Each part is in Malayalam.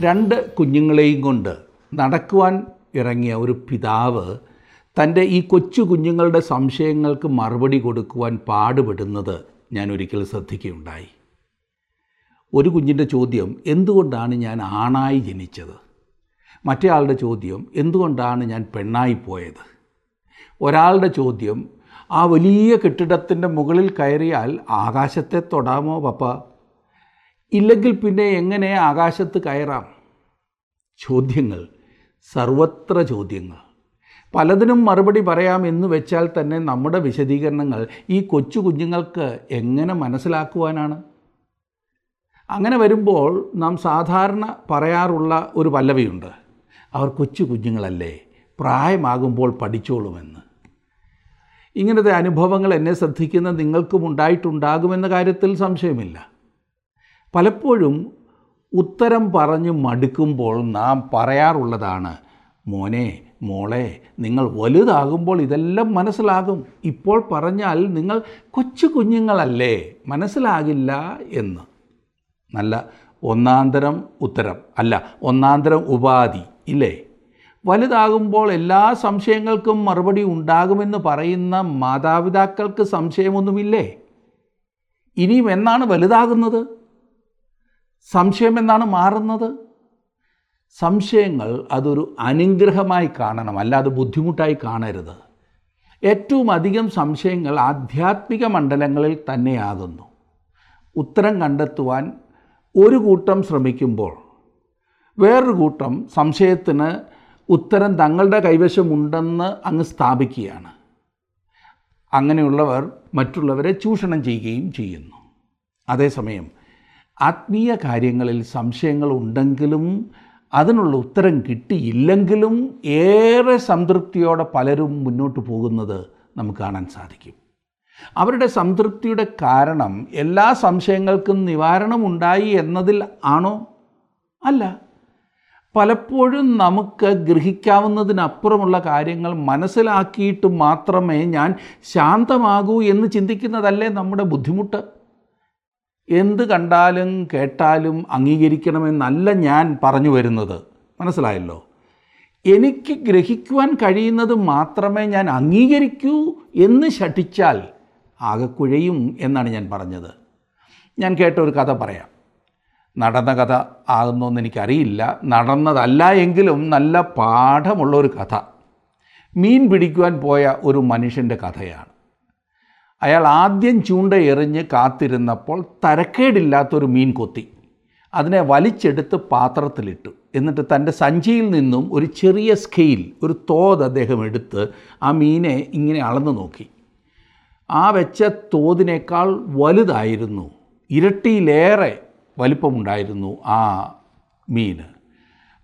രണ്ട് കുഞ്ഞുങ്ങളെയും കൊണ്ട് നടക്കുവാൻ ഇറങ്ങിയ ഒരു പിതാവ് തന്റെ ഈ കൊച്ചു കുഞ്ഞുങ്ങളുടെ സംശയങ്ങൾക്ക് മറുപടി കൊടുക്കുവാൻ പാടുപെടുന്നത് ഞാൻ ഒരിക്കൽ ശ്രദ്ധിക്കുകയുണ്ടായി. ഒരു കുഞ്ഞിന്റെ ചോദ്യം എന്തുകൊണ്ടാണ് ഞാൻ ആണായി ജനിച്ചത്? മറ്റേ ആളുടെ ചോദ്യം എന്തുകൊണ്ടാണ് ഞാൻ പെണ്ണായി പോയത്? ഒരാളുടെ ചോദ്യം ആ വലിയ കെട്ടിടത്തിന്റെ മുകളിൽ കയറിയാൽ ആകാശത്തെ തൊടാമോ പപ്പ? ഇല്ലെങ്കിൽ പിന്നെ എങ്ങനെ ആകാശത്ത് കയറാം? ചോദ്യങ്ങൾ സർവത്ര ചോദ്യങ്ങൾ. പലതിനും മറുപടി പറയാം എന്ന് വെച്ചാൽ തന്നെ നമ്മുടെ വിശദീകരണങ്ങൾ ഈ കൊച്ചു കുഞ്ഞുങ്ങൾക്ക് എങ്ങനെ മനസ്സിലാക്കുവാനാണ്? അങ്ങനെ വരുമ്പോൾ നാം സാധാരണ പറയാറുള്ള ഒരു പല്ലവിയുണ്ട്. അവർ കൊച്ചു കുഞ്ഞുങ്ങളല്ലേ പ്രായമാകുമ്പോൾ പഠിച്ചോളുമെന്ന്. ഇങ്ങനത്തെ അനുഭവങ്ങൾ എന്നെ ശ്രദ്ധിക്കുന്ന നിങ്ങൾക്കും ഉണ്ടായിട്ടുണ്ടാകുമെന്ന കാര്യത്തിൽ സംശയമില്ല. പലപ്പോഴും ഉത്തരം പറഞ്ഞ് മടുക്കുമ്പോൾ നാം പറയാറുള്ളതാണ് മോനെ മോളെ നിങ്ങൾ വലുതാകുമ്പോൾ ഇതെല്ലാം മനസ്സിലാകും. ഇപ്പോൾ പറഞ്ഞാൽ നിങ്ങൾ കൊച്ചു കുഞ്ഞുങ്ങളല്ലേ മനസ്സിലാകില്ല എന്ന്. നല്ല ഒന്നാന്തരം ഉത്തരം. അല്ല ഒന്നാന്തരം ഉപാധി ഇല്ലേ? വലുതാകുമ്പോൾ എല്ലാ സംശയങ്ങൾക്കും മറുപടി ഉണ്ടാകുമെന്ന് പറയുന്ന മാതാപിതാക്കൾക്ക് സംശയമൊന്നുമില്ലേ? ഇനിയും എന്നാണ് വലുതാകുന്നത്? സംശയം എന്നാണ് മാറുന്നത്? സംശയങ്ങൾ അതൊരു അനുഗ്രഹമായി കാണണം അല്ലാതെ ബുദ്ധിമുട്ടായി കാണരുത്. ഏറ്റവും അധികം സംശയങ്ങൾ ആധ്യാത്മിക മണ്ഡലങ്ങളിൽ തന്നെയാകുന്നു. ഉത്തരം കണ്ടെത്തുവാൻ ഒരു കൂട്ടം ശ്രമിക്കുമ്പോൾ വേറൊരു കൂട്ടം സംശയത്തിന് ഉത്തരം തങ്ങളുടെ കൈവശമുണ്ടെന്ന് അങ്ങ് സ്ഥാപിക്കുകയാണ്. അങ്ങനെയുള്ളവർ മറ്റുള്ളവരെ ചൂഷണം ചെയ്യുകയും ചെയ്യുന്നു. അതേസമയം ആത്മീയ കാര്യങ്ങളിൽ സംശയങ്ങൾ ഉണ്ടെങ്കിലും അതിനുള്ള ഉത്തരം കിട്ടിയില്ലെങ്കിലും ഏറെ സംതൃപ്തിയോടെ പലരും മുന്നോട്ട് പോകുന്നത് നമുക്ക് കാണാൻ സാധിക്കും. അവരുടെ സംതൃപ്തിയുടെ കാരണം എല്ലാ സംശയങ്ങൾക്കും നിവാരണമുണ്ടായി എന്നതിൽ ആണോ? അല്ല. പലപ്പോഴും നമുക്ക് ഗ്രഹിക്കാവുന്നതിനപ്പുറമുള്ള കാര്യങ്ങൾ മനസ്സിലാക്കിയിട്ട് മാത്രമേ ഞാൻ ശാന്തമാകൂ എന്ന് ചിന്തിക്കുന്നതല്ലേ നമ്മുടെ ബുദ്ധിമുട്ട്? എന്ത് കണ്ടാലും കേട്ടാലും അംഗീകരിക്കണമെന്നല്ല ഞാൻ പറഞ്ഞു വരുന്നത്. മനസ്സിലായല്ലോ? എനിക്ക് ഗ്രഹിക്കുവാൻ കഴിയുന്നത് മാത്രമേ ഞാൻ അംഗീകരിക്കൂ എന്ന് ശഠിച്ചാൽ ആകെ കുഴയും എന്നാണ് ഞാൻ പറഞ്ഞത്. ഞാൻ കേട്ട ഒരു കഥ പറയാം. നടന്ന കഥ ആകുന്നോന്ന് എനിക്കറിയില്ല. നടന്നതല്ല എങ്കിലും നല്ല പാഠമുള്ള ഒരു കഥ. മീൻ പിടിക്കുവാൻ പോയ ഒരു മനുഷ്യന്റെ കഥയാണ്. അയാൾ ആദ്യം ചൂണ്ട എറിഞ്ഞ് കാത്തിരുന്നപ്പോൾ തരക്കേടില്ലാത്തൊരു മീൻ കൊത്തി. അതിനെ വലിച്ചെടുത്ത് പാത്രത്തിലിട്ടു. എന്നിട്ട് തന്റെ സഞ്ചിയിൽ നിന്നും ഒരു ചെറിയ സ്കെയിൽ ഒരു തോത് അദ്ദേഹം എടുത്ത് ആ മീനെ ഇങ്ങനെ അളന്നു നോക്കി. ആ വെച്ച തോതിനേക്കാൾ വലുതായിരുന്നു. ഇരട്ടിയിലേറെ വലിപ്പമുണ്ടായിരുന്നു ആ മീൻ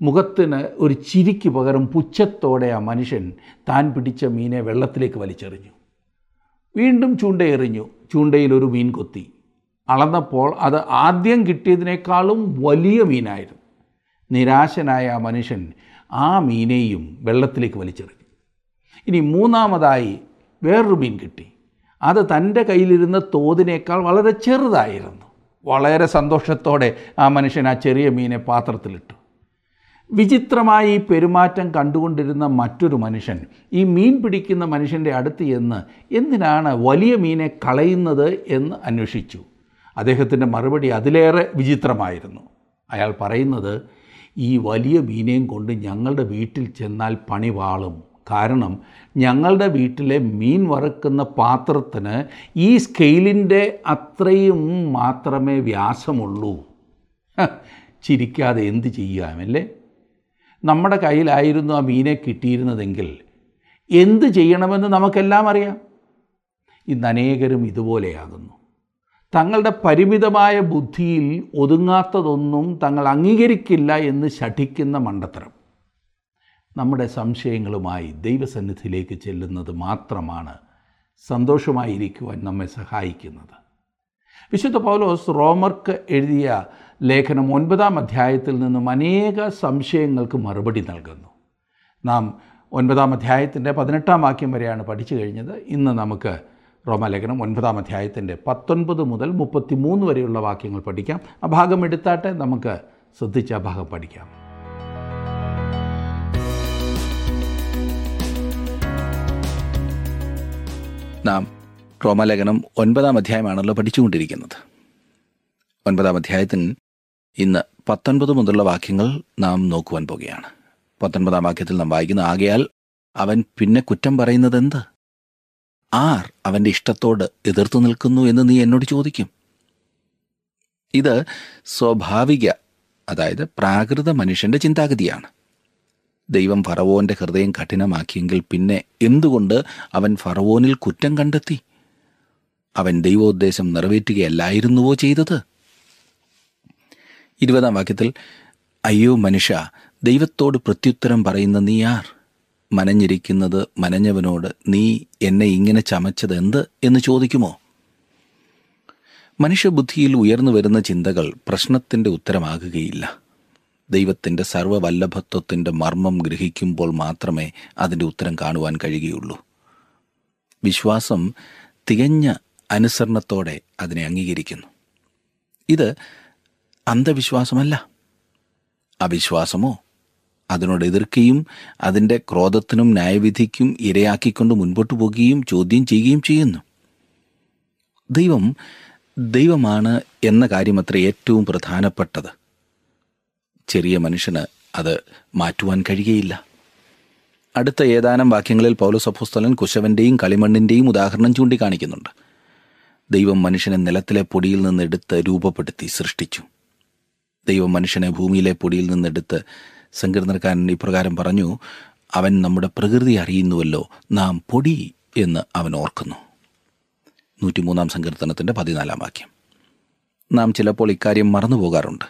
മുഖത്തിന് ഒരു ചിരിക്ക് പകരം പുച്ഛത്തോടെ ആ മനുഷ്യൻ താൻ പിടിച്ച മീനെ വെള്ളത്തിലേക്ക് വലിച്ചെറിഞ്ഞു. വീണ്ടും ചൂണ്ടയെറിഞ്ഞു. ചൂണ്ടയിലൊരു മീൻ കൊത്തി. അളന്നപ്പോൾ അത് ആദ്യം കിട്ടിയതിനേക്കാളും വലിയ മീനായിരുന്നു. നിരാശനായ ആ മനുഷ്യൻ ആ മീനെയും വെള്ളത്തിലേക്ക് വലിച്ചെറിഞ്ഞു. ഇനി മൂന്നാമതായി വേറൊരു മീൻ കിട്ടി. അത് തന്റെ കയ്യിലിരുന്ന തോതിനേക്കാൾ വളരെ ചെറുതായിരുന്നു. വളരെ സന്തോഷത്തോടെ ആ മനുഷ്യൻ ആ ചെറിയ മീനെ പാത്രത്തിലിട്ടു. വിചിത്രമായി ഈ പെരുമാറ്റം കണ്ടുകൊണ്ടിരുന്ന മറ്റൊരു മനുഷ്യൻ ഈ മീൻ പിടിക്കുന്ന മനുഷ്യന്റെ അടുത്ത് എന്ന് എന്തിനാണ് വലിയ മീനെ കളയുന്നത് എന്ന് അന്വേഷിച്ചു. അദ്ദേഹത്തിന്റെ മറുപടി അതിലേറെ വിചിത്രമായിരുന്നു. അയാൾ പറയുന്നത് ഈ വലിയ മീനെയും കൊണ്ട് ഞങ്ങളുടെ വീട്ടിൽ ചെന്നാൽ പണി വാളും. കാരണം ഞങ്ങളുടെ വീട്ടിലെ മീൻ വറുക്കുന്ന പാത്രത്തിന് ഈ സ്കെയിലിന്റെ അത്രയും മാത്രമേ വ്യാസമുള്ളൂ. ചിരിക്കാതെ എന്ത് ചെയ്യാമല്ലേ? നമ്മുടെ കയ്യിലായിരുന്നു ആ മീനെ കിട്ടിയിരുന്നതെങ്കിൽ എന്ത് ചെയ്യണമെന്ന് നമുക്കെല്ലാം അറിയാം. ഇന്ന് അനേകരും ഇതുപോലെയാകുന്നു. തങ്ങളുടെ പരിമിതമായ ബുദ്ധിയിൽ ഒതുങ്ങാത്തതൊന്നും തങ്ങൾ അംഗീകരിക്കില്ല എന്ന് ശഠിക്കുന്ന മണ്ടത്തരം. നമ്മുടെ സംശയങ്ങളുമായി ദൈവസന്നിധിയിലേക്ക് ചെല്ലുന്നത് മാത്രമാണ് സന്തോഷമായിരിക്കുവാൻ നമ്മെ സഹായിക്കുന്നത്. വിശുദ്ധ പൗലോസ് റോമർക്ക് എഴുതിയ ലേഖനം ഒൻപതാം അധ്യായത്തിൽ നിന്നും അനേക സംശയങ്ങൾക്ക് മറുപടി നൽകുന്നു. നാം ഒൻപതാം അധ്യായത്തിന്റെ പതിനെട്ടാം വാക്യം വരെയാണ് പഠിച്ചു കഴിഞ്ഞത്. ഇന്ന് നമുക്ക് റോമാലേഖനം ഒൻപതാം അധ്യായത്തിന്റെ പത്തൊൻപത് മുതൽ മുപ്പത്തി മൂന്ന് വരെയുള്ള വാക്യങ്ങൾ പഠിക്കാം. ആ ഭാഗം എടുത്താട്ടെ നമുക്ക് ശ്രദ്ധിച്ച ആ ഭാഗം പഠിക്കാം. നാം റോമാലേഖനം ഒൻപതാം അധ്യായമാണല്ലോ പഠിച്ചുകൊണ്ടിരിക്കുന്നത്. ഒൻപതാം അധ്യായത്തിന് ഇന്ന് പത്തൊൻപത് മുതലുള്ള വാക്യങ്ങൾ നാം നോക്കുവാൻ പോകുകയാണ്. പത്തൊൻപതാം വാക്യത്തിൽ നാം വായിക്കുന്ന ആകയാൽ അവൻ പിന്നെ കുറ്റം പറയുന്നത് എന്ത് ആർ അവന്റെ ഇഷ്ടത്തോട് എതിർത്തു നിൽക്കുന്നു എന്ന് നീ എന്നോട് ചോദിക്കും? ഇത് സ്വാഭാവിക അതായത് പ്രാകൃത മനുഷ്യന്റെ ചിന്താഗതിയാണ്. ദൈവം ഫറവോന്റെ ഹൃദയം കഠിനമാക്കിയെങ്കിൽ പിന്നെ എന്തുകൊണ്ട് അവൻ ഫറവോനിൽ കുറ്റം കണ്ടെത്തി? അവൻ ദൈവോദ്ദേശം നിറവേറ്റുകയല്ലായിരുന്നുവോ ചെയ്തത്? ഇരുപതാം വാക്യത്തിൽ അയ്യോ മനുഷ്യ ദൈവത്തോട് പ്രത്യുത്തരം പറയുന്ന നീ ആർ? മനഞ്ഞിരിക്കുന്നത് മനഞ്ഞവനോട് നീ എന്നെ ഇങ്ങനെ ചമച്ചത് എന്ത്? എന്ന് ചോദിക്കുമോ? മനുഷ്യബുദ്ധിയിൽ ഉയർന്നു വരുന്ന ചിന്തകൾ പ്രശ്നത്തിന്റെ ഉത്തരമാകുകയില്ല. ദൈവത്തിന്റെ സർവവല്ലഭത്വത്തിന്റെ മർമ്മം ഗ്രഹിക്കുമ്പോൾ മാത്രമേ അതിന്റെ ഉത്തരം കാണുവാൻ കഴിയുകയുള്ളൂ. വിശ്വാസം തികഞ്ഞ അനുസരണത്തോടെ അതിനെ അംഗീകരിക്കുന്നു. ഇത് അന്ധവിശ്വാസമല്ല. അവിശ്വാസമോ? അതിനോട് എതിർക്കുകയും അതിന്റെ ക്രോധത്തിനും ന്യായവിധിക്കും ഇരയാക്കിക്കൊണ്ട് മുൻപോട്ട് പോകുകയും ചോദ്യം ചെയ്യുകയും ചെയ്യുന്നു. ദൈവം ദൈവമാണ് എന്ന കാര്യമത്ര ഏറ്റവും പ്രധാനപ്പെട്ടത്. ചെറിയ മനുഷ്യന് അത് മാറ്റുവാൻ കഴിയയില്ല അടുത്ത ഏതാനും വാക്യങ്ങളിൽ പൗലോസ് അപ്പോസ്തലൻ കുശവന്റെയും കളിമണ്ണിന്റെയും ഉദാഹരണം ചൂണ്ടിക്കാണിക്കുന്നുണ്ട്. ദൈവം മനുഷ്യനെ നിലത്തിലെ പൊടിയിൽ നിന്ന് നിന്നെടുത്ത് രൂപപ്പെടുത്തി സൃഷ്ടിച്ചു. ദൈവം മനുഷ്യനെ ഭൂമിയിലെ പൊടിയിൽ നിന്നെടുത്ത് സങ്കീർണക്കാരൻ ഇപ്രകാരം പറഞ്ഞു അവൻ നമ്മുടെ പ്രകൃതി അറിയുന്നുവല്ലോ നാം പൊടി എന്ന് അവൻ ഓർക്കുന്നു. നൂറ്റിമൂന്നാം സങ്കീർത്തനത്തിന്റെ പതിനാലാം വാക്യം. നാം ചിലപ്പോൾ ഇക്കാര്യം മറന്നു പോകാറുണ്ട്.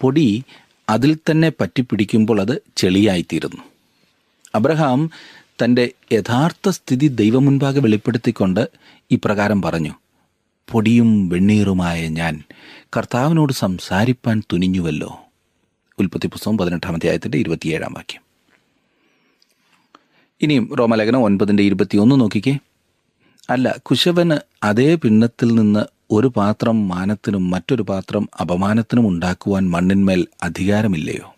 പൊടി അതിൽ തന്നെ പറ്റിപ്പിടിക്കുമ്പോൾ അത് ചെളിയായിത്തീരുന്നു. അബ്രഹാം തന്റെ യഥാർത്ഥ സ്ഥിതി ദൈവമുൻപാകെ വെളിപ്പെടുത്തിക്കൊണ്ട് ഇപ്രകാരം പറഞ്ഞു പൊടിയും വെണ്ണീറുമായ ഞാൻ കർത്താവിനോട് സംസാരിപ്പാൻ തുനിഞ്ഞുവല്ലോ. ഉൽപ്പത്തി പുസ്തകം പതിനെട്ടാം അധ്യായത്തിന്റെ ഇരുപത്തിയേഴാം വാക്യം. ഇനിയും റോമലേഖനം ഒൻപതിന്റെ ഇരുപത്തിയൊന്ന് നോക്കിക്കേ. അല്ല കുശവന് അതേ പിണ്ണത്തിൽ നിന്ന് ഒരു പാത്രം മാനത്തിനും മറ്റൊരു പാത്രം അപമാനത്തിനും ഉണ്ടാക്കുവാൻ മണ്ണിന്മേൽ അധികാരമില്ലയോ?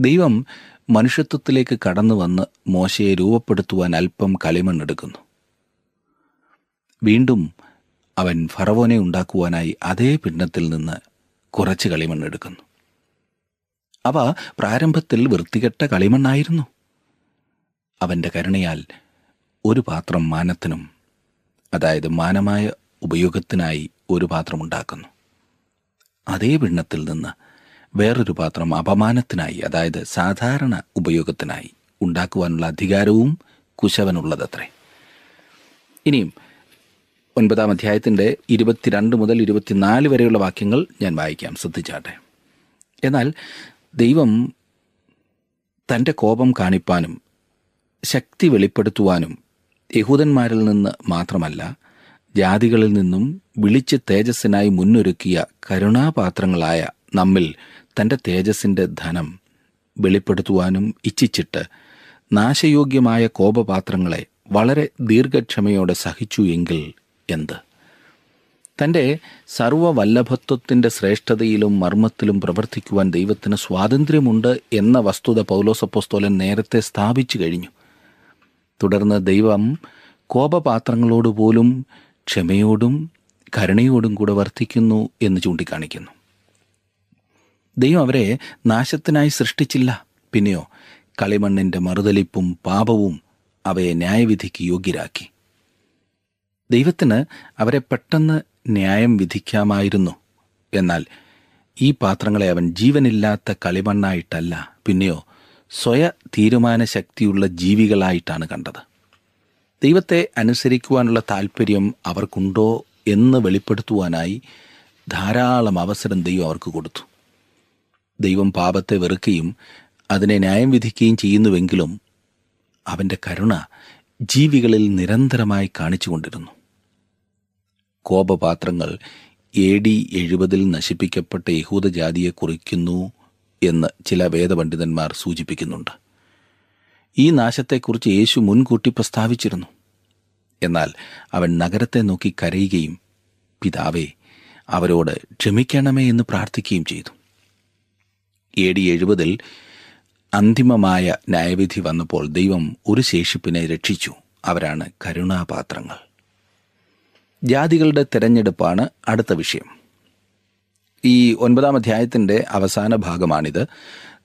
ദൈവം മനുഷ്യത്വത്തിലേക്ക് കടന്നു വന്ന് മോശയെ രൂപപ്പെടുത്തുവാൻ അല്പം കളിമണ്ണെടുക്കുന്നു. വീണ്ടും അവൻ ഫറവോനെ ഉണ്ടാക്കുവാനായി അതേ പിണ്ണത്തിൽ നിന്ന് കുറച്ച് കളിമണ്ണെടുക്കുന്നു അവ പ്രാരംഭത്തിൽ വൃത്തികെട്ട കളിമണ്ണായിരുന്നു. അവന്റെ കരുണയാൽ ഒരു പാത്രം മാനത്തിനും അതായത് മാനമായ ഉപയോഗത്തിനായി ഒരു പാത്രം ഉണ്ടാക്കുന്നു. അതേ പിണ്ണത്തിൽ നിന്ന് വേറൊരു പാത്രം അപമാനത്തിനായി അതായത് സാധാരണ ഉപയോഗത്തിനായി ഉണ്ടാക്കുവാനുള്ള അധികാരവും കുശവനുള്ളതത്രേ. ഇനിയും ഒൻപതാം അധ്യായത്തിന്റെ ഇരുപത്തിരണ്ട് മുതൽ ഇരുപത്തിനാല് വരെയുള്ള വാക്യങ്ങൾ ഞാൻ വായിക്കാം. ശ്രദ്ധിച്ചാട്ടെ. എന്നാൽ ദൈവം തന്റെ കോപം കാണിപ്പാനും ശക്തി വെളിപ്പെടുത്തുവാനും യഹൂദന്മാരിൽ നിന്ന് മാത്രമല്ല ജാതികളിൽ നിന്നും വിളിച്ച് തേജസ്സിനായി മുന്നൊരുക്കിയ കരുണാപാത്രങ്ങളായ നമ്മിൽ തന്റെ തേജസ്സിന്റെ ധനം വെളിപ്പെടുത്തുവാനും ഇച്ഛിച്ചിട്ട് നാശയോഗ്യമായ കോപപാത്രങ്ങളെ വളരെ ദീർഘക്ഷമയോടെ സഹിച്ചു എങ്കിൽ എന്ത്? തന്റെ സർവവല്ലഭത്വത്തിന്റെ ശ്രേഷ്ഠതയിലും മർമ്മത്തിലും പ്രവർത്തിക്കുവാൻ ദൈവത്തിന് സ്വാതന്ത്ര്യമുണ്ട് എന്ന വസ്തുത പൗലോസപ്പോസ്തോലൻ നേരത്തെ സ്ഥാപിച്ചു കഴിഞ്ഞു. തുടർന്ന് ദൈവം കോപപാത്രങ്ങളോട് പോലും ക്ഷമയോടും കരുണയോടും കൂടെ വർത്തിക്കുന്നു എന്ന് ചൂണ്ടിക്കാണിക്കുന്നു. ദൈവം അവരെ നാശത്തിനായി സൃഷ്ടിച്ചില്ല. പിന്നെയോ കളിമണ്ണിന്റെ മറുതലിപ്പും പാപവും അവയെ ന്യായവിധിക്ക് യോഗ്യരാക്കി. ദൈവത്തിന് അവരെ പെട്ടെന്ന് ന്യായം വിധിക്കാമായിരുന്നു. എന്നാൽ ഈ പാത്രങ്ങളെ അവൻ ജീവനില്ലാത്ത കളിമണ്ണായിട്ടല്ല പിന്നെയോ സ്വയ തീരുമാന ശക്തിയുള്ള ജീവികളായിട്ടാണ് കണ്ടത്. ദൈവത്തെ അനുസരിക്കുവാനുള്ള താല്പര്യം അവർക്കുണ്ടോ എന്ന് വെളിപ്പെടുത്തുവാനായി ധാരാളം അവസരം ദൈവം അവർക്ക് കൊടുത്തു. ദൈവം പാപത്തെ വെറുക്കുകയും അതിനെ ന്യായം വിധിക്കുകയും ചെയ്യുന്നുവെങ്കിലും അവന്റെ കരുണ ജീവികളിൽ നിരന്തരമായി കാണിച്ചുകൊണ്ടിരുന്നു. കോപപാത്രങ്ങൾ എ ഡി എഴുപതിൽ നശിപ്പിക്കപ്പെട്ട യഹൂദജാതിയെ കുറിക്കുന്നു എന്ന് ചില വേദപണ്ഡിതന്മാർ സൂചിപ്പിക്കുന്നുണ്ട്. ഈ നാശത്തെക്കുറിച്ച് യേശു മുൻകൂട്ടി പ്രസ്താവിച്ചിരുന്നു. എന്നാൽ അവൻ നഗരത്തെ നോക്കി കരയുകയും പിതാവേ അവരോട് ക്ഷമിക്കണമേ എന്ന് പ്രാർത്ഥിക്കുകയും ചെയ്തു. എ ഡി എഴുപതിൽ അന്തിമമായ ന്യായവിധി വന്നപ്പോൾ ദൈവം ഒരു ശേഷിപ്പിനെ രക്ഷിച്ചു. അവരാണ് കരുണാപാത്രങ്ങൾ. ജാതികളുടെ തിരഞ്ഞെടുപ്പാണ് അടുത്ത വിഷയം. ഈ ഒൻപതാം അധ്യായത്തിന്റെ അവസാന ഭാഗമാണിത്.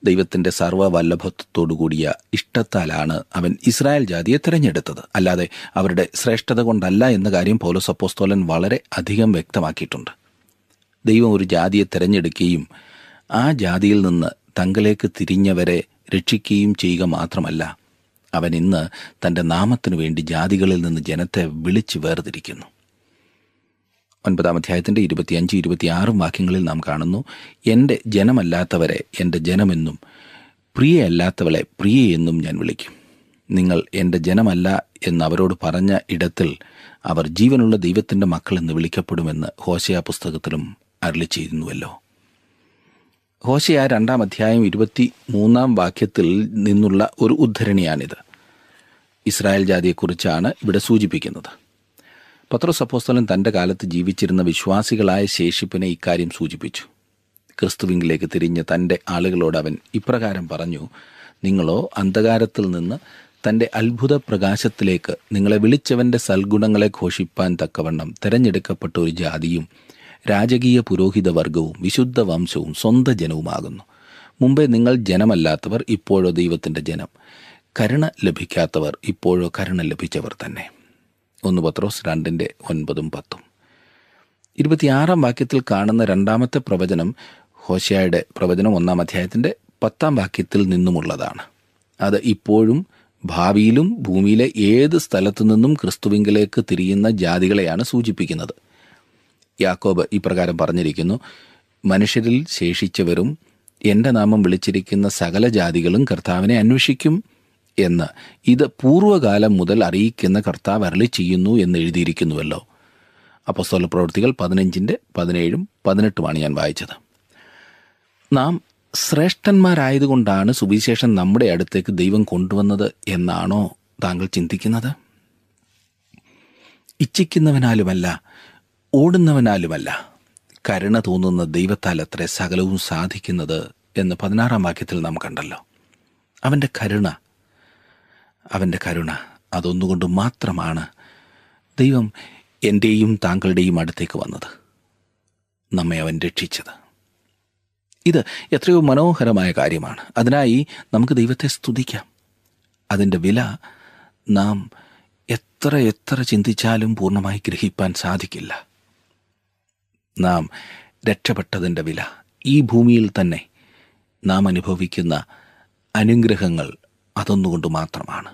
ദൈവത്തിന്റെ സർവവല്ലഭത്വത്തോടുകൂടിയ ഇഷ്ടത്താലാണ് അവൻ ഇസ്രായേൽ ജാതിയെ തിരഞ്ഞെടുത്തത്. അല്ലാതെ അവരുടെ ശ്രേഷ്ഠത കൊണ്ടല്ല എന്ന കാര്യം പൗലോസ് അപ്പോസ്തോലൻ വളരെ അധികം വ്യക്തമാക്കിയിട്ടുണ്ട്. ദൈവം ഒരു ജാതിയെ തിരഞ്ഞെടുക്കുകയും ആ ജാതിയിൽ നിന്ന് തങ്കലേക്ക് തിരിഞ്ഞവരെ രക്ഷിക്കുകയും ചെയ്യുക മാത്രമല്ല അവൻ ഇന്ന് തന്റെ നാമത്തിനു വേണ്ടി ജാതികളിൽ നിന്ന് ജനത്തെ വിളിച്ചു വേർതിരിക്കുന്നു. ഒൻപതാം അധ്യായത്തിന്റെ ഇരുപത്തിയഞ്ച് ഇരുപത്തിയാറും വാക്യങ്ങളിൽ നാം കാണുന്നു എന്റെ ജനമല്ലാത്തവരെ എന്റെ ജനമെന്നും പ്രിയയല്ലാത്തവളെ പ്രിയയെന്നും ഞാൻ വിളിക്കും. നിങ്ങൾ എന്റെ ജനമല്ല എന്ന് അവരോട് പറഞ്ഞ ഇടത്തിൽ അവർ ജീവനുള്ള ദൈവത്തിന്റെ മക്കളെന്ന് വിളിക്കപ്പെടുമെന്ന് ഹോശയ പുസ്തകത്തിലും അരളി ചെയ്യുന്നുവല്ലോ. ഹോശയ രണ്ടാം അധ്യായം ഇരുപത്തി മൂന്നാം വാക്യത്തിൽ നിന്നുള്ള ഒരു ഉദ്ധരണിയാണിത്. ഇസ്രായേൽ ജാതിയെക്കുറിച്ചാണ് ഇവിടെ സൂചിപ്പിക്കുന്നത്. പത്രോസ് അപ്പോസ്തലൻ തന്റെ കാലത്ത് ജീവിച്ചിരുന്ന വിശ്വാസികളായ ശേഷിപ്പിനെ ഇക്കാര്യം സൂചിപ്പിച്ചു. ക്രിസ്തുവിങ്കിലേക്ക് തിരിഞ്ഞ തന്റെ ആളുകളോട് അവൻ ഇപ്രകാരം പറഞ്ഞു നിങ്ങളോ അന്ധകാരത്തിൽ നിന്ന് തന്റെ അത്ഭുത പ്രകാശത്തിലേക്ക് നിങ്ങളെ വിളിച്ചവന്റെ സൽഗുണങ്ങളെ ഘോഷിപ്പാൻ തക്കവണ്ണം തിരഞ്ഞെടുക്കപ്പെട്ട ഒരു ജാതിയും രാജകീയ പുരോഹിത വർഗവും വിശുദ്ധ വംശവും സ്വന്ത ജനവുമാകുന്നു. മുമ്പേ നിങ്ങൾ ജനമല്ലാത്തവർ ഇപ്പോഴോ ദൈവത്തിന്റെ ജനം. കരുണ ലഭിക്കാത്തവർ ഇപ്പോഴോ കരുണ ലഭിച്ചവർ തന്നെ. ഒന്ന് പത്രോസ് രണ്ടിന്റെ ഒൻപതും പത്തും. ഇരുപത്തിയാറാം വാക്യത്തിൽ കാണുന്ന രണ്ടാമത്തെ പ്രവചനം ഹോശയായുടെ പ്രവചനം ഒന്നാം അധ്യായത്തിന്റെ പത്താം വാക്യത്തിൽ നിന്നുമുള്ളതാണ്. അത് ഇപ്പോഴും ഭാവിയിലും ഭൂമിയിലെ ഏത് സ്ഥലത്തു നിന്നും ക്രിസ്തുവിങ്കിലേക്ക് തിരിയുന്ന ജാതികളെയാണ് സൂചിപ്പിക്കുന്നത്. യാക്കോബ് ഇപ്രകാരം പറഞ്ഞിരിക്കുന്നു മനുഷ്യരിൽ ശേഷിച്ചവരും എന്റെ നാമം വിളിച്ചിരിക്കുന്ന സകല ജാതികളും കർത്താവിനെ അന്വേഷിക്കും എന്ന്. ഇത് പൂർവകാലം മുതൽ അറിയിക്കുന്ന കർത്താവ് അരളി ചെയ്യുന്നു എന്ന് എഴുതിയിരിക്കുന്നുവല്ലോ. അപ്പസ്തോല പ്രവൃത്തികൾ പതിനഞ്ചിന്റെ പതിനേഴും പതിനെട്ടുമാണ് ഞാൻ വായിച്ചത്. നാം ശ്രേഷ്ഠന്മാരായതുകൊണ്ടാണ് സുവിശേഷം നമ്മുടെ അടുത്തേക്ക് ദൈവം കൊണ്ടുവന്നത് എന്നാണോ താങ്കൾ ചിന്തിക്കുന്നത്? ഇച്ഛിക്കുന്നവനാലുമല്ല ഓടുന്നവനാലുമല്ല. കരുണ തോന്നുന്ന ദൈവത്താൽ അത്ര സകലവും സാധിക്കുന്നത് എന്ന് പതിനാറാം വാക്യത്തിൽ നാം കണ്ടല്ലോ. അവന്റെ കരുണ അവന്റെ കരുണ അതൊന്നുകൊണ്ട് മാത്രമാണ് ദൈവം എന്റെയും താങ്കളുടെയും അടുത്തേക്ക് വന്നത്. നമ്മെ അവൻ രക്ഷിച്ചത്. ഇത് എത്രയോ മനോഹരമായ കാര്യമാണ്. അതിനായി നമുക്ക് ദൈവത്തെ സ്തുതിക്കാം. അതിന്റെ വില നാം എത്ര എത്ര ചിന്തിച്ചാലും പൂർണമായി ഗ്രഹിപ്പാൻ സാധിക്കില്ല. നാം രക്ഷപ്പെട്ടതിന്റെ വില ഈ ഭൂമിയിൽ തന്നെ നാം അനുഭവിക്കുന്ന അനുഗ്രഹങ്ങൾ അതൊന്നുകൊണ്ട് മാത്രമാണ്.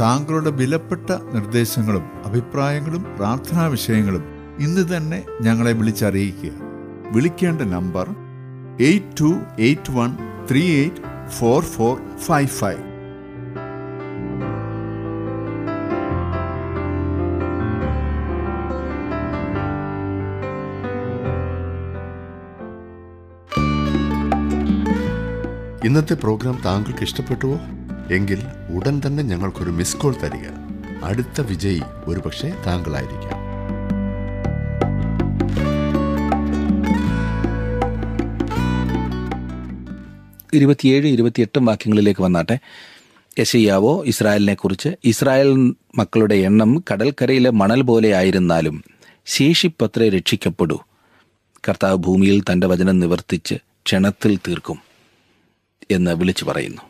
താങ്കളുടെ വിലപ്പെട്ട നിർദ്ദേശങ്ങളും അഭിപ്രായങ്ങളും പ്രാർത്ഥനാ വിഷയങ്ങളും ഇന്ന് തന്നെ ഞങ്ങളെ വിളിച്ചറിയിക്കുക. വിളിക്കേണ്ട number eight two eight one three eight four four five five. ഇന്നത്തെ പ്രോഗ്രാം താങ്കൾക്ക് ഇഷ്ടപ്പെട്ടുവോ? എങ്കിൽ ഉടൻ തന്നെ ഞങ്ങൾക്കൊരു മിസ് കോൾ തരിക. അടുത്ത വിജയി ഒരുപക്ഷെ താങ്കളായിരിക്കാം. ഇരുപത്തിയേഴ് ഇരുപത്തിയെട്ടും വാക്യങ്ങളിലേക്ക് വന്നാട്ടെ. യശയ്യാവോ ഇസ്രായേലിനെ കുറിച്ച് ഇസ്രായേൽ മക്കളുടെ എണ്ണം കടൽക്കരയിലെ മണൽ പോലെ ആയിരുന്നാലും ശേഷിപ്പത്രേ രക്ഷിക്കപ്പെടൂ. കർത്താവ് ഭൂമിയിൽ തന്റെ വചനം നിവർത്തിച്ച് ക്ഷണത്തിൽ തീർക്കും. എന്ന് വിളിച്ചു പറയുന്നു.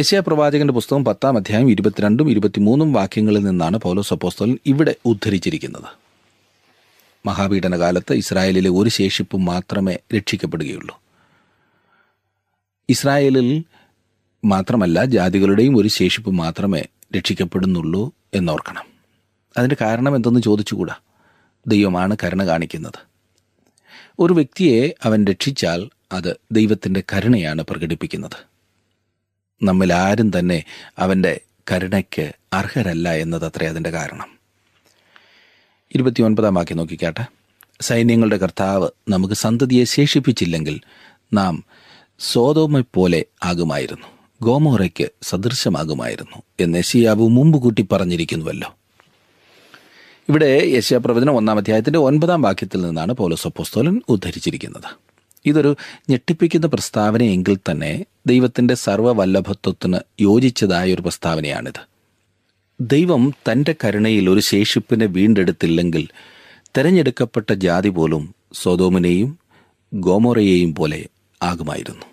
യശയ പ്രവാചകന്റെ പുസ്തകം പത്താം അധ്യായം ഇരുപത്തിരണ്ടും ഇരുപത്തിമൂന്നും വാക്യങ്ങളിൽ നിന്നാണ് പൗലോസ് അപ്പോസ്തലൻ ഇവിടെ ഉദ്ധരിച്ചിരിക്കുന്നത്. മഹാപീഠനകാലത്ത് ഇസ്രായേലിലെ ഒരു ശേഷിപ്പും മാത്രമേ രക്ഷിക്കപ്പെടുകയുള്ളൂ. ഇസ്രായേലിൽ മാത്രമല്ല ജാതികളുടെയും ഒരു ശേഷിപ്പ് മാത്രമേ രക്ഷിക്കപ്പെടുന്നുള്ളൂ എന്നോർക്കണം. അതിന്റെ കാരണം എന്തെന്ന് ചോദിച്ചുകൂടാ? ദൈവമാണ് കരുണ കാണിക്കുന്നത്. ഒരു വ്യക്തിയെ അവൻ രക്ഷിച്ചാൽ അത് ദൈവത്തിന്റെ കരുണയാണ് പ്രകടിപ്പിക്കുന്നത്. നമ്മിൽ ആരും തന്നെ അവന്റെ കരുണയ്ക്ക് അർഹരല്ല എന്നതത്രേ അതിന്റെ കാരണം. ഇരുപത്തിയൊൻപതാം വാക്യം നോക്കിക്കാട്ടെ. സൈന്യങ്ങളുടെ കർത്താവ് നമുക്ക് സന്തതിയെ ശേഷിപ്പിച്ചില്ലെങ്കിൽ നാം സോതോമെപ്പോലെ ആകുമായിരുന്നു. ഗോമോറയ്ക്ക് സദൃശമാകുമായിരുന്നു എന്ന് എസിയാബു മുമ്പ് കൂട്ടി പറഞ്ഞിരിക്കുന്നുവല്ലോ. ഇവിടെ യശയപ്രവചനം ഒന്നാം അധ്യായത്തിന്റെ ഒൻപതാം വാക്യത്തിൽ നിന്നാണ് പൗലോസ് അപ്പോസ്തോലൻ ഉദ്ധരിച്ചിരിക്കുന്നത്. ഇതൊരു ഞെട്ടിപ്പിക്കുന്ന പ്രസ്താവനയെങ്കിൽ തന്നെ ദൈവത്തിന്റെ സർവവല്ലഭത്വത്തിന് യോജിച്ചതായ ഒരു പ്രസ്താവനയാണിത്. ദൈവം തന്റെ കരുണയിൽ ഒരു ശേഷിപ്പിനെ വീണ്ടെടുത്തില്ലെങ്കിൽ തെരഞ്ഞെടുക്കപ്പെട്ട ജാതി പോലും സ്വതോമിനെയും ഗോമോറയെയും പോലെ ആകുമായിരുന്നു.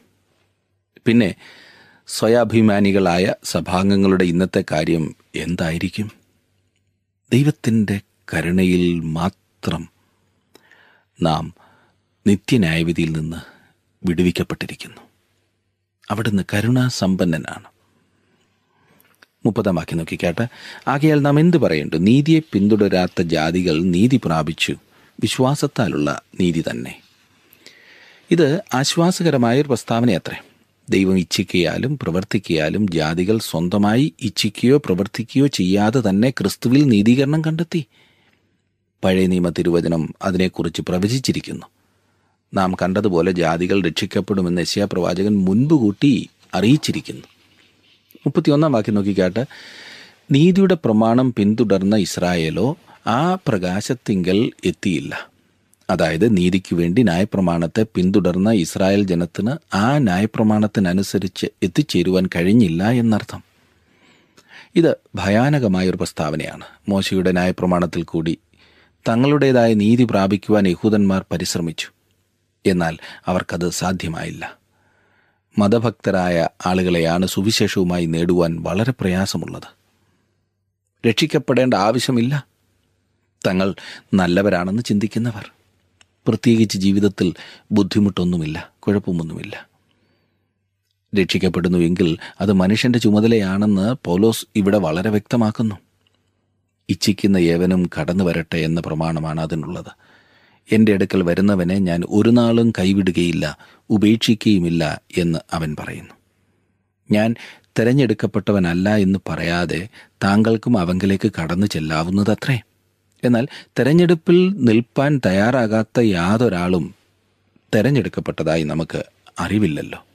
പിന്നെ സ്വയാഭിമാനികളായ സഭാംഗങ്ങളുടെ ഇന്നത്തെ കാര്യം എന്തായിരിക്കും? ദൈവത്തിന്റെ കരുണയിൽ മാത്രം നാം നിത്യന്യായവിധിയിൽ നിന്ന് വിടുവിക്കപ്പെട്ടിരിക്കുന്നു. അവിടുന്ന് കരുണാസമ്പന്നനാണ്. മുപ്പതാം വാക്യം നോക്കിക്കാട്ടെ ആകയാൽ നാം എന്ത് പറയുന്നുണ്ട് നീതിയെ പിന്തുടരാത്ത ജാതികൾ നീതി പ്രാപിച്ചു. വിശ്വാസത്താലുള്ള നീതി തന്നെ. ഇത് ആശ്വാസകരമായ ഒരു പ്രസ്താവനയത്രേ. ദൈവം ഇച്ഛിക്കയാലും പ്രവർത്തിക്കയാലും ജാതികൾ സ്വന്തമായി ഇച്ഛിക്കുകയോ പ്രവർത്തിക്കുകയോ ചെയ്യാതെ തന്നെ ക്രിസ്തുവിൽ നീതീകരണം കണ്ടെത്തി. പഴയ നിയമ തിരുവചനം അതിനെക്കുറിച്ച് പ്രവചിച്ചിരിക്കുന്നു. നാം കണ്ടതുപോലെ ജാതികൾ രക്ഷിക്കപ്പെടുമെന്ന് യശ്യാ പ്രവാചകൻ മുൻപ് കൂട്ടി അറിയിച്ചിരിക്കുന്നു. മുപ്പത്തിയൊന്നാം വാക്യം നോക്കിക്കാട്ട്. നീതിയുടെ പ്രമാണം പിന്തുടർന്ന ഇസ്രായേലോ ആ പ്രകാശത്തിങ്കൽ എത്തിയില്ല. അതായത് നീതിക്ക് വേണ്ടി ന്യായപ്രമാണത്തെ പിന്തുടർന്ന ഇസ്രായേൽ ജനത്തിന് ആ ന്യായപ്രമാണത്തിനനുസരിച്ച് എത്തിച്ചേരുവാൻ കഴിഞ്ഞില്ല എന്നർത്ഥം. ഇത് ഭയാനകമായ ഒരു പ്രസ്താവനയാണ്. മോശയുടെ ന്യായപ്രമാണത്തിൽ കൂടി തങ്ങളുടേതായ നീതി പ്രാപിക്കുവാൻ യഹൂദന്മാർ പരിശ്രമിച്ചു. എന്നാൽ അവർക്കത് സാധ്യമായില്ല. മതഭക്തരായ ആളുകളെയാണ് സുവിശേഷവുമായി നേടുവാൻ വളരെ പ്രയാസമുള്ളത്. രക്ഷിക്കപ്പെടേണ്ട ആവശ്യമില്ല. തങ്ങൾ നല്ലവരാണെന്ന് ചിന്തിക്കുന്നവർ. പ്രത്യേകിച്ച് ജീവിതത്തിൽ ബുദ്ധിമുട്ടൊന്നുമില്ല കുഴപ്പമൊന്നുമില്ല. രക്ഷിക്കപ്പെടുന്നുവെങ്കിൽ അത് മനുഷ്യന്റെ ചുമതലയാണെന്ന് പോലോസ് ഇവിടെ വളരെ വ്യക്തമാക്കുന്നു. ഇച്ഛിക്കുന്ന ഏവനും കടന്നു വരട്ടെ എന്ന പ്രമാണമാണ് അതിനുള്ളത്. എന്റെ അടുക്കൽ വരുന്നവനെ ഞാൻ ഒരു നാളും കൈവിടുകയില്ല ഉപേക്ഷിക്കുകയുമില്ല എന്ന് അവൻ പറയുന്നു. ഞാൻ തിരഞ്ഞെടുക്കപ്പെട്ടവനല്ല എന്ന് പറയാതെ താങ്കൾക്കും അവങ്കിലേക്ക് കടന്നു ചെല്ലാവുന്നതത്രേ. എന്നാൽ തെരഞ്ഞെടുപ്പിൽ നിൽപ്പാൻ തയ്യാറാകാത്ത യാതൊരാളും തെരഞ്ഞെടുക്കപ്പെട്ടതായി നമുക്ക് അറിവില്ലല്ലോ.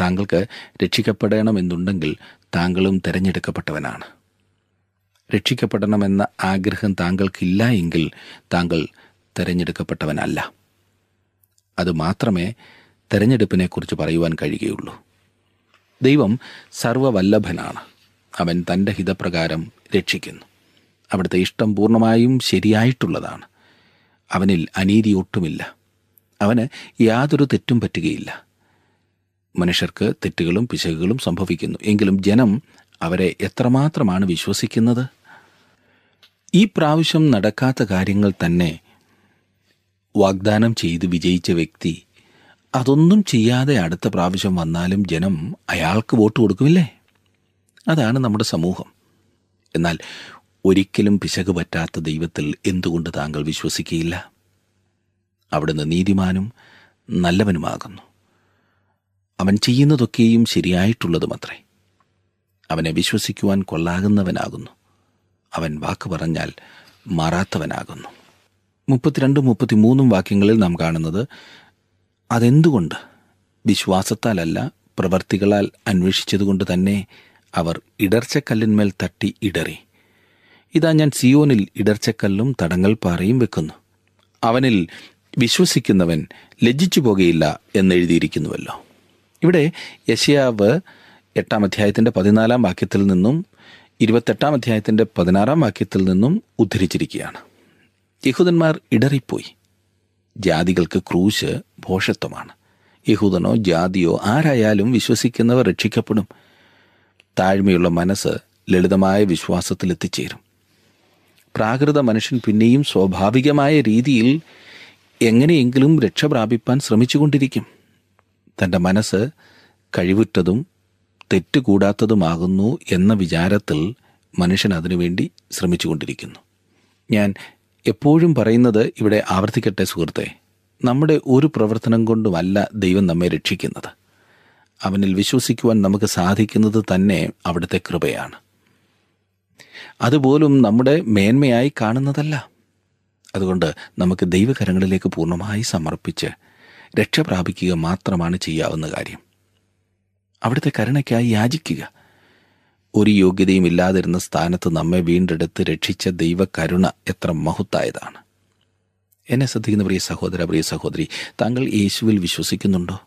താങ്കൾക്ക് രക്ഷിക്കപ്പെടണമെന്നുണ്ടെങ്കിൽ താങ്കളും തിരഞ്ഞെടുക്കപ്പെട്ടവനാണ്. രക്ഷിക്കപ്പെടണമെന്ന ആഗ്രഹം താങ്കൾക്കില്ല എങ്കിൽ താങ്കൾ തിരഞ്ഞെടുക്കപ്പെട്ടവനല്ല. അത് മാത്രമേ തെരഞ്ഞെടുപ്പിനെക്കുറിച്ച് പറയുവാൻ കഴിയുകയുള്ളൂ. ദൈവം സർവവല്ലഭനാണ്. അവൻ തന്റെ ഹിതപ്രകാരം രക്ഷിക്കുന്നു. അവിടുത്തെ ഇഷ്ടം പൂർണമായും ശരിയായിട്ടുള്ളതാണ്. അവനിൽ അനീതി ഒട്ടുമില്ല. അവന് യാതൊരു തെറ്റും പറ്റുകയില്ല. മനുഷ്യർക്ക് തെറ്റുകളും പിശകുകളും സംഭവിക്കുന്നു. എങ്കിലും ജനം അവരെ എത്രമാത്രമാണ് വിശ്വസിക്കുന്നത്? ഈ പ്രാവശ്യം നടക്കാത്ത കാര്യങ്ങൾ തന്നെ വാഗ്ദാനം ചെയ്ത് വിജയിച്ച വ്യക്തി അതൊന്നും ചെയ്യാതെ അടുത്ത പ്രാവശ്യം വന്നാലും ജനം അയാൾക്ക് വോട്ട് കൊടുക്കുമില്ലേ? അതാണ് നമ്മുടെ സമൂഹം. എന്നാൽ ഒരിക്കലും പിശക് പറ്റാത്ത ദൈവത്തിൽ എന്തുകൊണ്ട് താങ്കൾ വിശ്വസിക്കുകയില്ല? അവിടുന്ന് നീതിമാനും നല്ലവനുമാകുന്നു. അവൻ ചെയ്യുന്നതൊക്കെയും ശരിയായിട്ടുള്ളതുമത്രേ. അവനെ വിശ്വസിക്കുവാൻ കൊള്ളാകുന്നവനാകുന്നു. അവൻ വാക്ക് പറഞ്ഞാൽ മാറാത്തവനാകുന്നു. മുപ്പത്തിരണ്ടും മുപ്പത്തിമൂന്നും വാക്യങ്ങളിൽ നാം കാണുന്നത് അതെന്തുകൊണ്ട് വിശ്വാസത്താലല്ല പ്രവർത്തികളാൽ അന്വേഷിച്ചതുകൊണ്ട് തന്നെ അവർ ഇടർച്ചക്കല്ലിന്മേൽ തട്ടി ഇടറി? ഇതാ ഞാൻ സിയോനിൽ ഇടർച്ചക്കല്ലും തടങ്ങൽ പാറയും വെക്കുന്നു. അവനിൽ വിശ്വസിക്കുന്നവൻ ലജ്ജിച്ചു പോകുകയില്ല എന്നെഴുതിയിരിക്കുന്നുവല്ലോ ഇവിടെ യശയാവ് എട്ടാം അധ്യായത്തിന്റെ പതിനാലാം വാക്യത്തിൽ നിന്നും ഇരുപത്തെട്ടാം അധ്യായത്തിന്റെ പതിനാറാം വാക്യത്തിൽ നിന്നും ഉദ്ധരിച്ചിരിക്കുകയാണ്. യഹൂദന്മാർ ഇടറിപ്പോയി. ജാതികൾക്ക് ക്രൂശ് ഭോഷത്വമാണ്. യഹൂദനോ ജാതിയോ ആരായാലും വിശ്വസിക്കുന്നവർ രക്ഷിക്കപ്പെടും. താഴ്മയുള്ള മനസ്സ് ലളിതമായ വിശ്വാസത്തിൽ എത്തിച്ചേരും. പ്രാകൃത മനുഷ്യൻ പിന്നെയും സ്വാഭാവികമായ രീതിയിൽ എങ്ങനെയെങ്കിലും രക്ഷ പ്രാപിപ്പാൻ ശ്രമിച്ചുകൊണ്ടിരിക്കും. തന്റെ മനസ്സ് കഴിവുറ്റതും തെറ്റുകൂടാത്തതുമാകുന്നു എന്ന വിചാരത്തിൽ മനുഷ്യൻ അതിനുവേണ്ടി ശ്രമിച്ചുകൊണ്ടിരിക്കുന്നു. ഞാൻ എപ്പോഴും പറയുന്നത് ഇവിടെ ആവർത്തിക്കട്ടെ സുഹൃത്തെ നമ്മുടെ ഒരു പ്രവർത്തനം കൊണ്ടുമല്ല ദൈവം നമ്മെ രക്ഷിക്കുന്നത്. അവനിൽ വിശ്വസിക്കുവാൻ നമുക്ക് സാധിക്കുന്നത് തന്നെ അവിടുത്തെ കൃപയാണ്. അതുപോലും നമ്മുടെ മേന്മയായി കാണുന്നതല്ല. അതുകൊണ്ട് നമുക്ക് ദൈവകരങ്ങളിലേക്ക് പൂർണമായി സമർപ്പിച്ച് രക്ഷ പ്രാപിക്കുക മാത്രമാണ് ചെയ്യാവുന്ന കാര്യം. അവിടുത്തെ കരുണയ്ക്കായി യാചിക്കുക. ഒരു യോഗ്യതയും ഇല്ലാതിരുന്ന സ്ഥാനത്ത് നമ്മെ വീണ്ടെടുത്ത് രക്ഷിച്ച ദൈവകരുണ എത്ര മഹത്തായതാണ്. എന്നെ ശ്രദ്ധിക്കുന്ന പ്രിയ സഹോദര പ്രിയ സഹോദരി താങ്കൾ യേശുവിൽ വിശ്വസിക്കുന്നുണ്ടോ?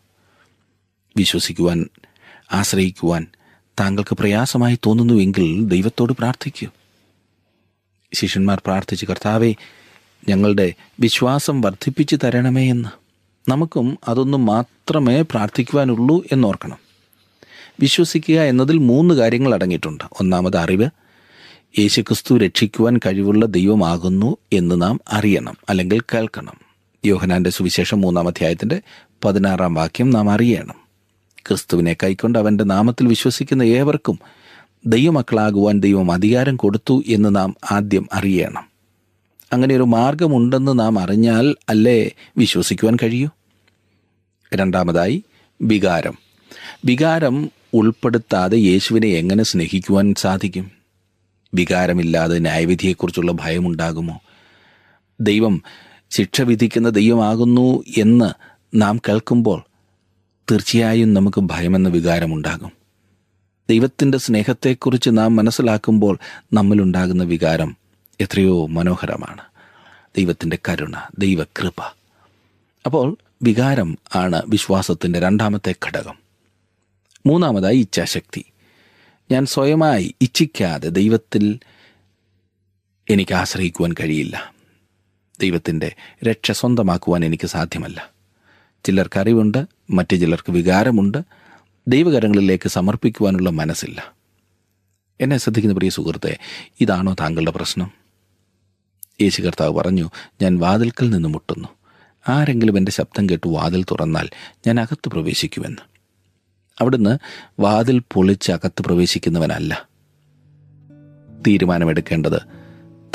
വിശ്വസിക്കുവാൻ ആശ്രയിക്കുവാൻ താങ്കൾക്ക് പ്രയാസമായി തോന്നുന്നുവെങ്കിൽ ദൈവത്തോട് പ്രാർത്ഥിക്കൂ. ശിഷ്യന്മാർ പ്രാർത്ഥിച്ച് കർത്താവെ ഞങ്ങളുടെ വിശ്വാസം വർദ്ധിപ്പിച്ചു തരണമേ എന്ന്. നമുക്കും അതൊന്നും മാത്രമേ പ്രാർത്ഥിക്കുവാനുള്ളൂ എന്നോർക്കണം. വിശ്വസിക്കുക എന്നതിൽ മൂന്ന് കാര്യങ്ങൾ അടങ്ങിയിട്ടുണ്ട്. ഒന്നാമത് അറിവ്. യേശുക്രിസ്തു രക്ഷിക്കുവാൻ കഴിവുള്ള ദൈവമാകുന്നു എന്ന് നാം അറിയണം അല്ലെങ്കിൽ കേൾക്കണം. യോഹനാന്റെ സുവിശേഷം മൂന്നാം അധ്യായത്തിന്റെ പതിനാറാം വാക്യം നാം അറിയണം. ക്രിസ്തുവിനെ കൈക്കൊണ്ട് അവന്റെ നാമത്തിൽ വിശ്വസിക്കുന്ന ഏവർക്കും ദൈവമക്കളാകുവാൻ ദൈവം അധികാരം കൊടുത്തു എന്ന് നാം ആദ്യം അറിയണം. അങ്ങനെ ഒരു മാർഗമുണ്ടെന്ന് നാം അറിഞ്ഞാൽ അല്ലേ വിശ്വസിക്കുവാൻ കഴിയൂ? രണ്ടാമതായി വികാരം. വികാരം ഉൾപ്പെടുത്താതെ യേശുവിനെ എങ്ങനെ സ്നേഹിക്കുവാൻ സാധിക്കും? വികാരമില്ലാതെ ന്യായവിധിയെക്കുറിച്ചുള്ള ഭയമുണ്ടാകുമോ? ദൈവം ശിക്ഷ വിധിക്കുന്ന ദൈവമാകുന്നു എന്ന് നാം കേൾക്കുമ്പോൾ തീർച്ചയായും നമുക്ക് ഭയമെന്ന വികാരമുണ്ടാകും. ദൈവത്തിന്റെ സ്നേഹത്തെക്കുറിച്ച് നാം മനസ്സിലാക്കുമ്പോൾ നമ്മളുണ്ടാകുന്ന വികാരം എത്രയോ മനോഹരമാണ്. ദൈവത്തിന്റെ കരുണ ദൈവകൃപ. അപ്പോൾ വികാരം ആണ് വിശ്വാസത്തിന്റെ രണ്ടാമത്തെ ഘടകം. മൂന്നാമതായി ഇച്ഛാശക്തി. ഞാൻ സ്വയമായി ഇച്ഛിക്കാതെ ദൈവത്തിൽ എനിക്ക് ആശ്രയിക്കുവാൻ കഴിയില്ല. ദൈവത്തിന്റെ രക്ഷ സ്വന്തമാക്കുവാൻ എനിക്ക് സാധ്യമല്ല. ചിലർക്ക് അറിവുണ്ട് മറ്റു ചിലർക്ക് വികാരമുണ്ട്. ദൈവകരങ്ങളിലേക്ക് സമർപ്പിക്കുവാനുള്ള മനസ്സില്ല. എന്നെ ശ്രദ്ധിക്കുന്ന പ്രിയ സുഹൃത്തെ ഇതാണോ താങ്കളുടെ പ്രശ്നം? യേശു കർത്താവ് പറഞ്ഞു ഞാൻ വാതിൽക്കൽ നിന്ന് മുട്ടുന്നു. ആരെങ്കിലും എന്റെ ശബ്ദം കേട്ട് വാതിൽ തുറന്നാൽ ഞാൻ അകത്ത് പ്രവേശിക്കുമെന്ന്. അവിടുന്ന് വാതിൽ പൊളിച്ച് അകത്ത് പ്രവേശിക്കുന്നവനല്ല. തീരുമാനമെടുക്കേണ്ടത്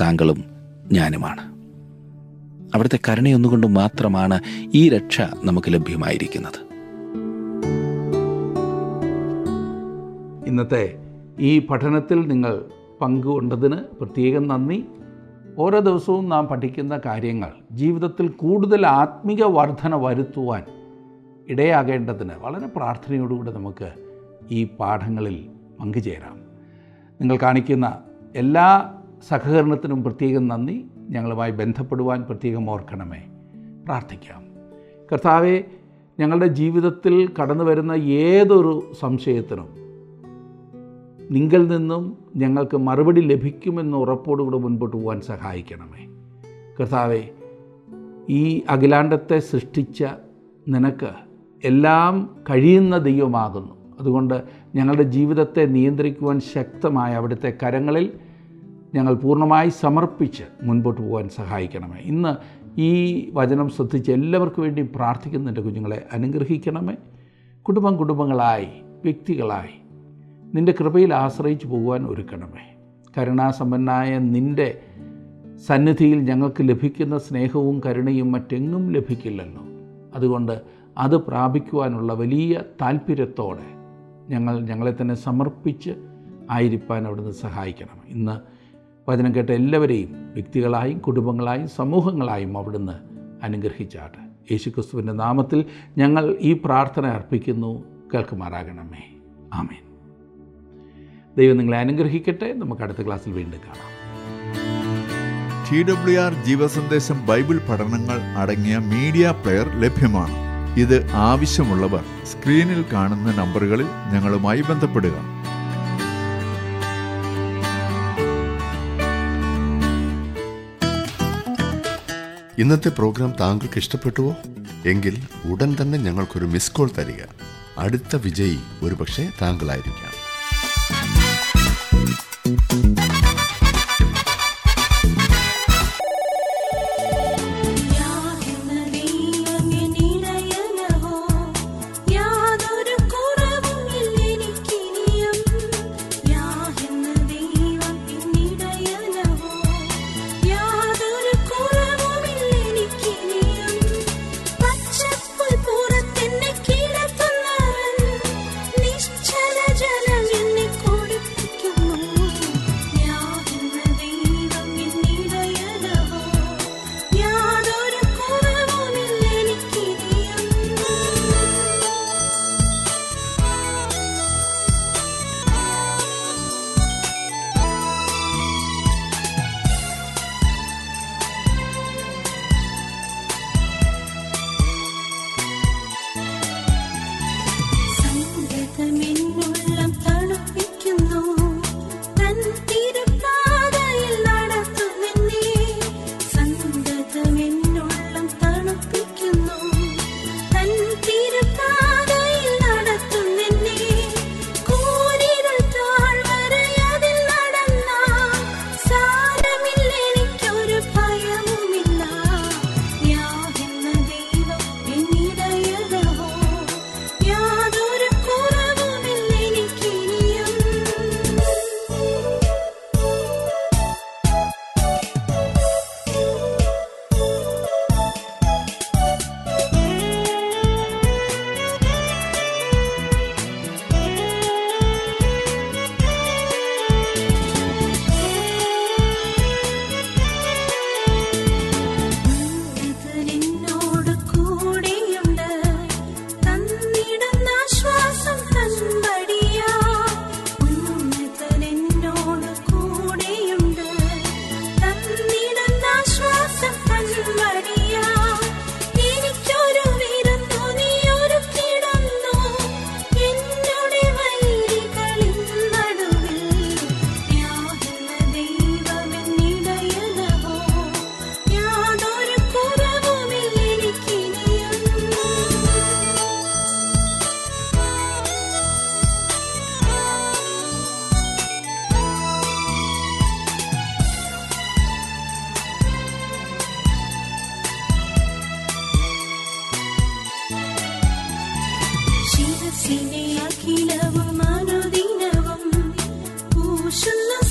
താങ്കളും ഞാനുമാണ്. അവിടുത്തെ കരുണയൊന്നുകൊണ്ട് മാത്രമാണ് ഈ രക്ഷ നമുക്ക് ലഭ്യമായിരിക്കുന്നത്. ഇന്നത്തെ ഈ പഠനത്തിൽ നിങ്ങൾ പങ്കുകൊണ്ടതിന് പ്രത്യേകം നന്ദി. ഓരോ ദിവസവും നാം പഠിക്കുന്ന കാര്യങ്ങൾ ജീവിതത്തിൽ കൂടുതൽ ആത്മീക വർധന വരുത്തുവാൻ ഇടയാകേണ്ടതിന് വളരെ പ്രാർത്ഥനയോടുകൂടി നമുക്ക് ഈ പാഠങ്ങളിൽ പങ്കുചേരാം. നിങ്ങൾ കാണിക്കുന്ന എല്ലാ സഹകരണത്തിനും പ്രത്യേകം നന്ദി. ഞങ്ങളുമായി ബന്ധപ്പെടുവാൻ പ്രത്യേകം ഓർക്കണമേ. പ്രാർത്ഥിക്കാം. കർത്താവെ ഞങ്ങളുടെ ജീവിതത്തിൽ കടന്നു വരുന്ന ഏതൊരു സംശയത്തിനും നിങ്കിൽ നിന്നും ഞങ്ങൾക്ക് മറുപടി ലഭിക്കുമെന്ന ഉറപ്പോടുകൂടെ മുൻപോട്ട് പോകാൻ സഹായിക്കണമേ. കർത്താവെ ഈ അഖിലാണ്ടത്തെ സൃഷ്ടിച്ച നിനക്ക് എല്ലാം കഴിയുന്ന ദൈവമാകുന്നു. അതുകൊണ്ട് ഞങ്ങളുടെ ജീവിതത്തെ നിയന്ത്രിക്കുവാൻ ശക്തമായ അവിടുത്തെ കരങ്ങളിൽ ഞങ്ങൾ പൂർണമായി സമർപ്പിച്ച് മുൻപോട്ട് പോകാൻ സഹായിക്കണമേ. ഇന്ന് ഈ വചനം ശ്രദ്ധിച്ച് എല്ലാവർക്കും വേണ്ടി പ്രാർത്ഥിക്കുന്ന എന്റെ കുഞ്ഞുങ്ങളെ അനുഗ്രഹിക്കണമേ. കുടുംബം കുടുംബങ്ങളായി വ്യക്തികളായി നിന്റെ കൃപയിൽ ആശ്രയിച്ചു പോകുവാൻ ഒരുക്കണമേ. കരുണാസമ്പന്നായ നിന്റെ സന്നിധിയിൽ ഞങ്ങൾക്ക് ലഭിക്കുന്ന സ്നേഹവും കരുണയും മറ്റെങ്ങും ലഭിക്കില്ലല്ലോ. അതുകൊണ്ട് അത് പ്രാപിക്കുവാനുള്ള വലിയ താല്പര്യത്തോടെ ഞങ്ങൾ ഞങ്ങളെ തന്നെ സമർപ്പിച്ച് ആയിരിക്കാൻ അവിടുന്ന് സഹായിക്കണം. ഇന്ന് വചനം കേട്ട എല്ലാവരെയും വ്യക്തികളായും കുടുംബങ്ങളായും സമൂഹങ്ങളായും അവിടുന്ന് അനുഗ്രഹിച്ചാട്ടെ. യേശുക്രിസ്തുവിന്റെ നാമത്തിൽ ഞങ്ങൾ ഈ പ്രാർത്ഥന അർപ്പിക്കുന്നു. കേൾക്കുമാറാകണമേ. ആമേൻ. ദൈവം നിങ്ങളെ അനുഗ്രഹിക്കട്ടെ. നമുക്ക് അടുത്ത ക്ലാസ്സിൽ വീണ്ടും കാണാം. ടി ഡബ്ല്യു ആർ ജീവസന്ദേശം ബൈബിൾ പഠനങ്ങൾ അടങ്ങിയ മീഡിയ പ്ലെയർ ലഭ്യമാണ്. ഇത് ആവശ്യമുള്ളവർ സ്ക്രീനിൽ കാണുന്ന നമ്പറുകളിൽ ഞങ്ങളുമായി ബന്ധപ്പെടുക. ഇന്നത്തെ പ്രോഗ്രാം താങ്കൾക്ക് ഇഷ്ടപ്പെട്ടുവോ? എങ്കിൽ ഉടൻ തന്നെ ഞങ്ങൾക്കൊരു മിസ് കോൾ തരിക. അടുത്ത വിജയി ഒരുപക്ഷെ താങ്കളായിരിക്കാം.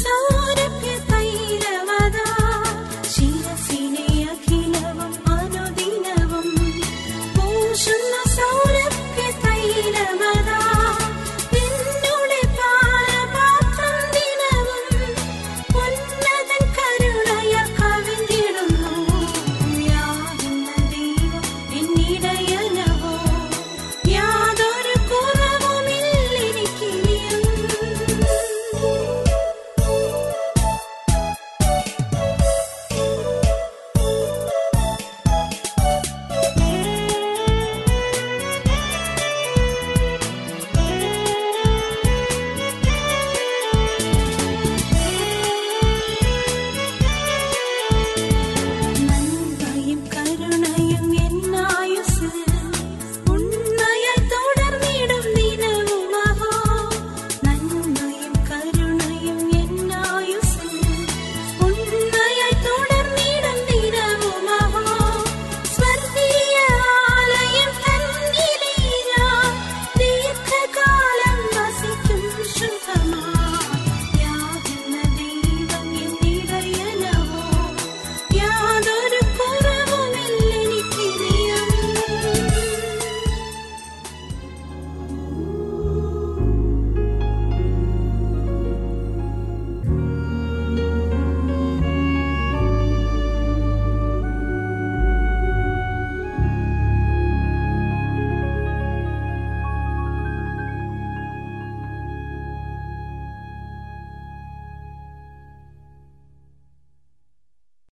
Sorry,